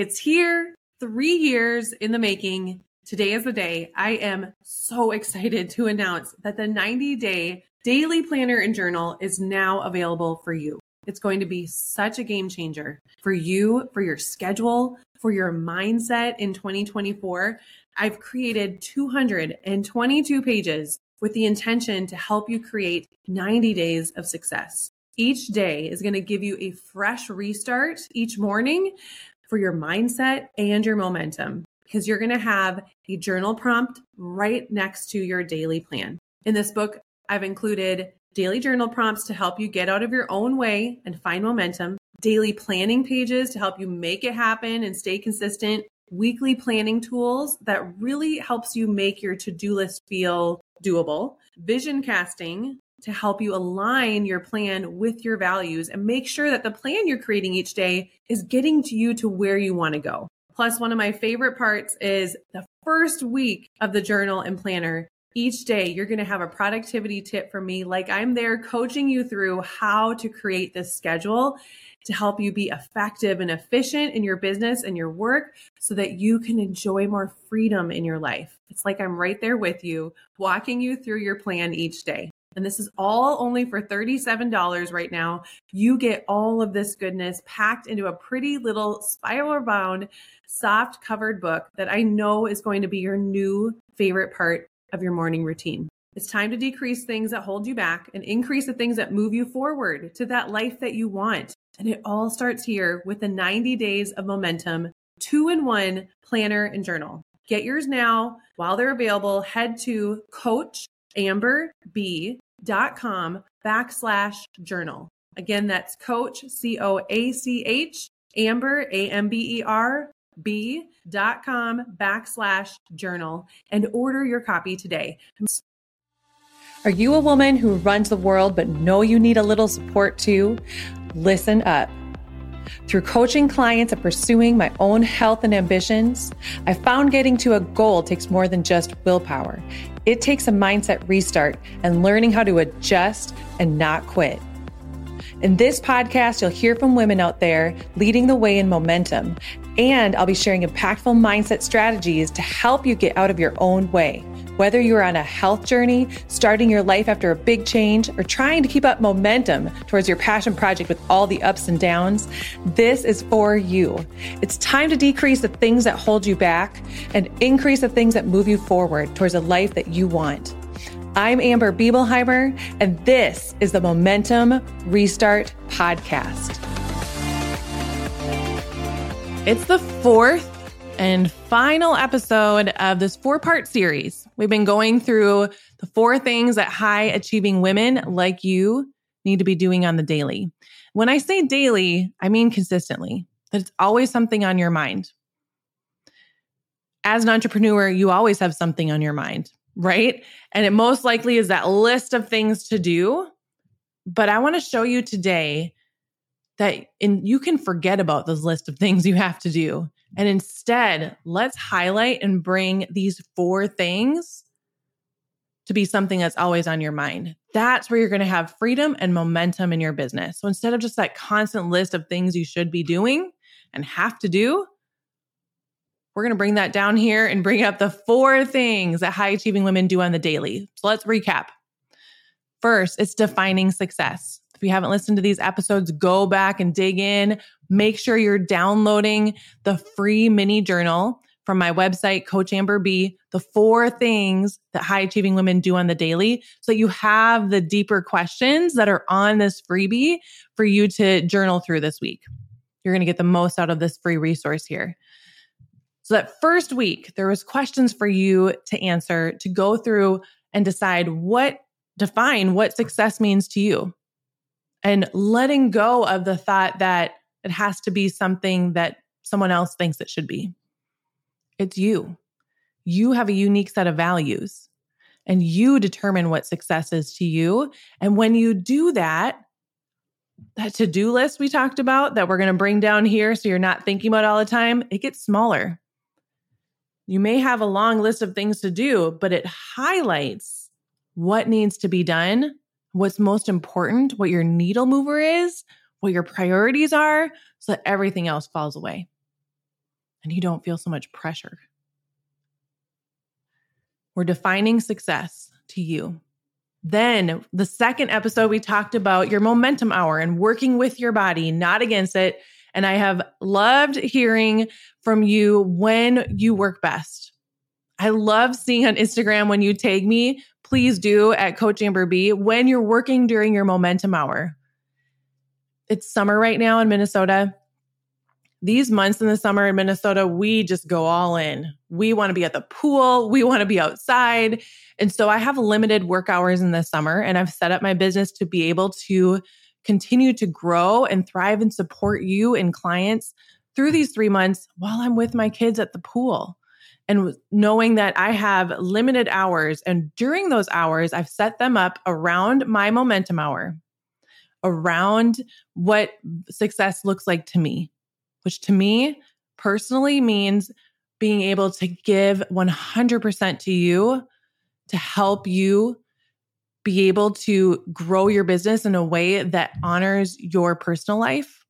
It's here, three years in the making. Today is the day. I am so excited to announce that the 90 day daily planner and journal is now available for you. It's going to be such a game changer for you, for your schedule, for your mindset in 2024. I've created 222 pages with the intention to help you create 90 days of success. Each day is going to give you a fresh restart each morning for your mindset and your momentum because you're going to have a journal prompt right next to your daily plan. In this book, I've included daily journal prompts to help you get out of your own way and find momentum, daily planning pages to help you make it happen and stay consistent, weekly planning tools that really helps you make your to-do list feel doable, vision casting to help you align your plan with your values and make sure that the plan you're creating each day is getting to you to where you want to go. Plus, one of my favorite parts is the first week of the journal and planner. Each day, you're going to have a productivity tip from me, like I'm there coaching you through how to create this schedule to help you be effective and efficient in your business and your work so that you can enjoy more freedom in your life. It's like I'm right there with you, walking you through your plan each day. And this is all only for $37 right now. You get all of this goodness packed into a pretty little spiral bound, soft covered book that I know is going to be your new favorite part of your morning routine. It's time to decrease things that hold you back and increase the things that move you forward to that life that you want. And it all starts here with the 90 days of momentum, two in one planner and journal. Get yours now while they're available. Head to coachamberb.com backslash journal. Again, that's coach, C O A C H, Amber, A M B E R, B dot com backslash journal and order your copy today. Are you a woman who runs the world but know you need a little support too? Listen up. Through coaching clients and pursuing my own health and ambitions, I found getting to a goal takes more than just willpower. It takes a mindset restart and learning how to adjust and not quit. In this podcast, you'll hear from women out there leading the way in momentum, and I'll be sharing impactful mindset strategies to help you get out of your own way. Whether you're on a health journey, starting your life after a big change, or trying to keep up momentum towards your passion project with all the ups and downs, this is for you. It's time to decrease the things that hold you back and increase the things that move you forward towards a life that you want. I'm Amber Biebelheimer, and this is the Momentum Restart Podcast. It's the fourth and final episode of this four part series. We've been going through the four things that high achieving women like you need to be doing on the daily. When I say daily, I mean consistently, that it's always something on your mind. As an entrepreneur, you always have something on your mind, right? And it most likely is that list of things to do. But I want to show you today that in, you can forget about those list of things you have to do and instead, let's highlight and bring these four things to be something that's always on your mind. That's where you're going to have freedom and momentum in your business. So instead of just that constant list of things you should be doing and have to do, we're going to bring that down here and bring up the four things that high achieving women do on the daily. So let's recap. First, it's defining success. If you haven't listened to these episodes, go back and dig in. Make sure you're downloading the free mini journal from my website, Coach Amber B, the four things that high achieving women do on the daily. So you have the deeper questions that are on this freebie for you to journal through this week. You're going to get the most out of this free resource here. So that first week, there was questions for you to answer to go through and decide what define what success means to you and letting go of the thought that it has to be something that someone else thinks it should be. It's you. You have a unique set of values and you determine what success is to you. And when you do that, that to do list we talked about that we're going to bring down here so you're not thinking about all the time, it gets smaller. You may have a long list of things to do, but it highlights what needs to be done what's most important, what your needle mover is, what your priorities are, so that everything else falls away. and you don't feel so much pressure. We're defining success to you. Then, the second episode, we talked about your momentum hour and working with your body, not against it. And I have loved hearing from you when you work best. I love seeing on Instagram when you tag me, please do at Coach Amber B when you're working during your momentum hour. It's summer right now in Minnesota these months in the summer in Minnesota, we just go all in. We want to be at the pool, we want to be outside. And so I have limited work hours in the summer, and I've set up my business to be able to continue to grow and thrive and support you and clients through these three months while I'm with my kids at the pool. And knowing that I have limited hours, and during those hours, I've set them up around my momentum hour, around what success looks like to me which to me personally means being able to give 100% to you to help you be able to grow your business in a way that honors your personal life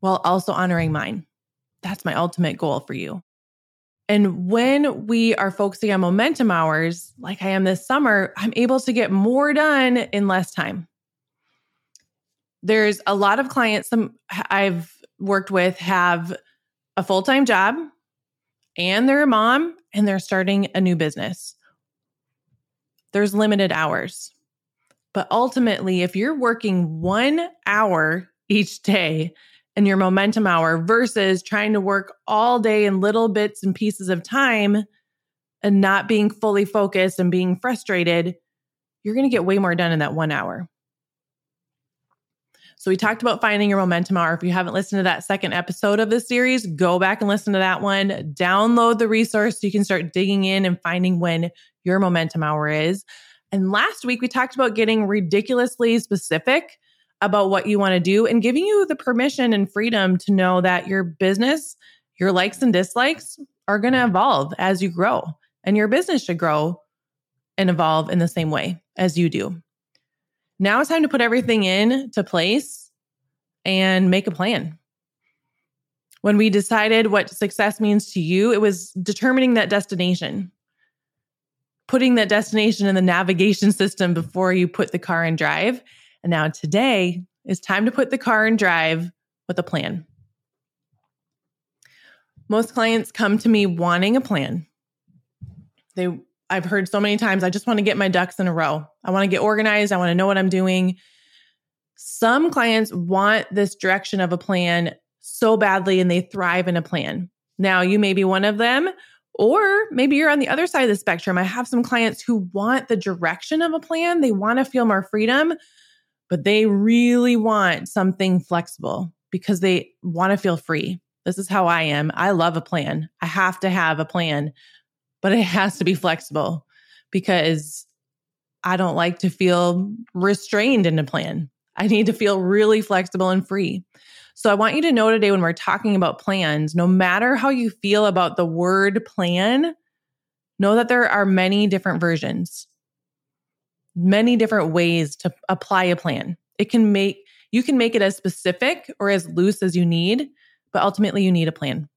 while also honoring mine. That's my ultimate goal for you. And when we are focusing on momentum hours, like I am this summer, I'm able to get more done in less time. There's a lot of clients some I've worked with have a full time job and they're a mom and they're starting a new business. There's limited hours. But ultimately, if you're working one hour each day and your momentum hour versus trying to work all day in little bits and pieces of time and not being fully focused and being frustrated, you're going to get way more done in that one hour. So we talked about finding your momentum hour. If you haven't listened to that second episode of this series, go back and listen to that one. Download the resource so you can start digging in and finding when your momentum hour is. And last week we talked about getting ridiculously specific about what you want to do and giving you the permission and freedom to know that your business, your likes and dislikes are going to evolve as you grow and your business should grow and evolve in the same way as you do. Now it's time to put everything in to place and make a plan. When we decided what success means to you, it was determining that destination, putting that destination in the navigation system before you put the car in drive. And now today is time to put the car in drive with a plan. Most clients come to me wanting a plan. They I've heard so many times, I just want to get my ducks in a row. I want to get organized. I want to know what I'm doing. Some clients want this direction of a plan so badly and they thrive in a plan. Now, you may be one of them, or maybe you're on the other side of the spectrum. I have some clients who want the direction of a plan, they want to feel more freedom, but they really want something flexible because they want to feel free. This is how I am. I love a plan. I have to have a plan, but it has to be flexible because I don't like to feel restrained in a plan. I need to feel really flexible and free. So I want you to know today when we're talking about plans, no matter how you feel about the word plan, know that there are many different versions, many different ways to apply a plan. It can make you can make it as specific or as loose as you need, but ultimately you need a plan.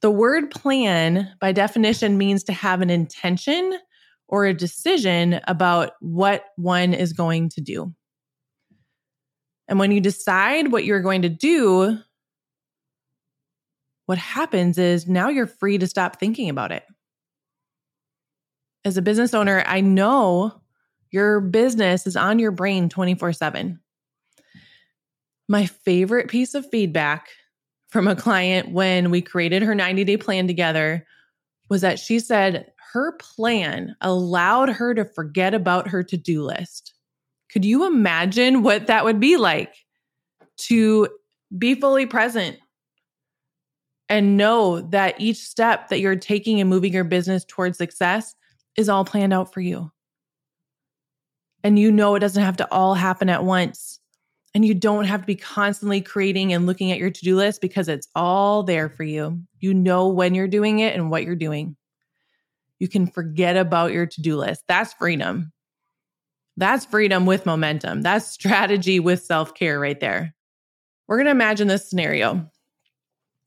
The word plan, by definition, means to have an intention or a decision about what one is going to do. And when you decide what you're going to do, what happens is now you're free to stop thinking about it. As a business owner, I know your business is on your brain 24 7. My favorite piece of feedback from a client when we created her 90 day plan together was that she said her plan allowed her to forget about her to do list. Could you imagine what that would be like to be fully present and know that each step that you're taking and moving your business towards success is all planned out for you? And you know it doesn't have to all happen at once. And you don't have to be constantly creating and looking at your to do list because it's all there for you. You know when you're doing it and what you're doing. You can forget about your to do list. That's freedom. That's freedom with momentum. That's strategy with self care right there. We're going to imagine this scenario.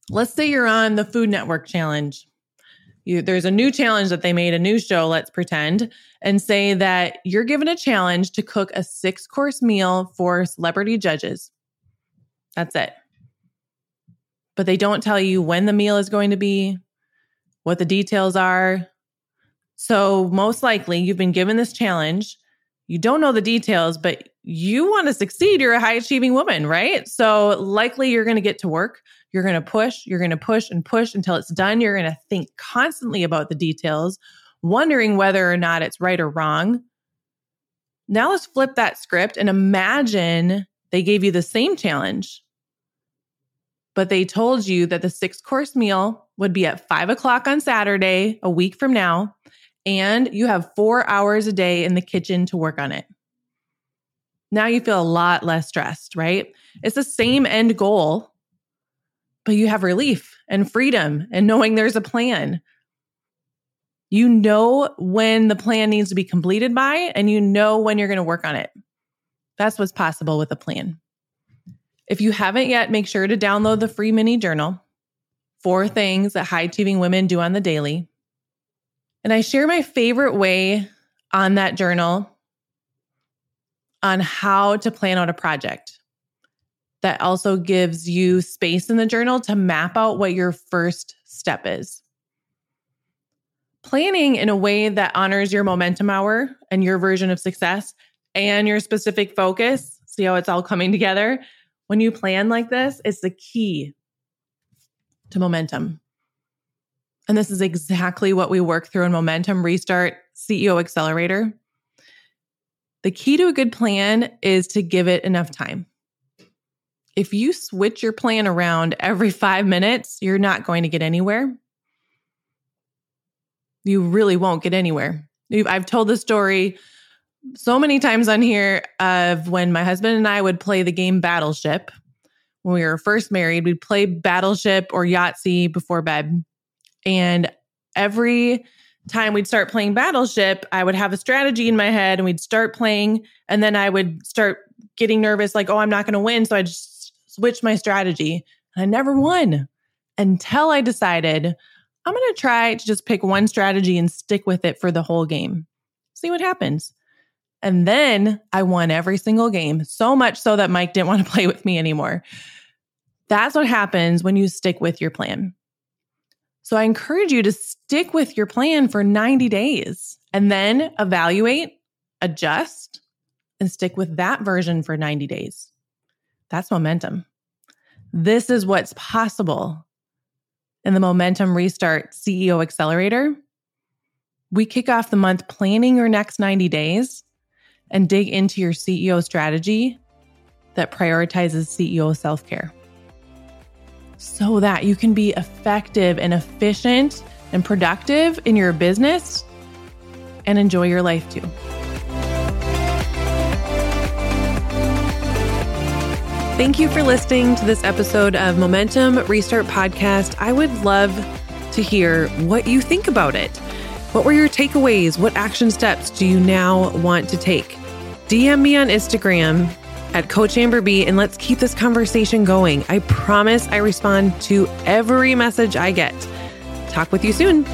let's say you're on the Food Network challenge. You, there's a new challenge that they made, a new show, let's pretend, and say that you're given a challenge to cook a six course meal for celebrity judges. That's it. But they don't tell you when the meal is going to be, what the details are. So, most likely, you've been given this challenge. You don't know the details, but you want to succeed. You're a high achieving woman, right? So, likely, you're going to get to work. You're going to push, you're going to push and push until it's done. You're going to think constantly about the details, wondering whether or not it's right or wrong. Now let's flip that script and imagine they gave you the same challenge, but they told you that the six course meal would be at five o'clock on Saturday, a week from now, and you have four hours a day in the kitchen to work on it. Now you feel a lot less stressed, right? It's the same end goal, but you have relief and freedom and knowing there's a plan. You know when the plan needs to be completed by, and you know when you're going to work on it. That's what's possible with a plan. If you haven't yet, make sure to download the free mini journal. Four things that high achieving women do on the daily. And I share my favorite way on that journal on how to plan out a project that also gives you space in the journal to map out what your first step is. Planning in a way that honors your momentum hour and your version of success and your specific focus. See how it's all coming together? When you plan like this, it's the key to momentum. And this is exactly what we work through in Momentum Restart CEO Accelerator. The key to a good plan is to give it enough time if you switch your plan around every five minutes, you're not going to get anywhere. You really won't get anywhere. I've told the story so many times on here of when my husband and I would play the game Battleship. When we were first married, we'd play Battleship or Yahtzee before bed. And every time we'd start playing Battleship, I would have a strategy in my head and we'd start playing. And then I would start getting nervous, like, oh, I'm not going to win. So I just switched my strategy and I never won until I decided I'm going to try to just pick one strategy and stick with it for the whole game. See what happens. And then I won every single game, so much so that Mike didn't want to play with me anymore. That's what happens when you stick with your plan. So I encourage you to stick with your plan for 90 days and then evaluate, adjust, and stick with that version for 90 days. That's momentum. This is what's possible in the Momentum Restart CEO Accelerator. We kick off the month planning your next 90 days and dig into your CEO strategy that prioritizes CEO self care so that you can be effective and efficient and productive in your business and enjoy your life too. Thank you for listening to this episode of Momentum Restart Podcast. I would love to hear what you think about it. What were your takeaways? What action steps do you now want to take? DM me on Instagram at Coach Amber B and let's keep this conversation going. I promise I respond to every message I get. Talk with you soon.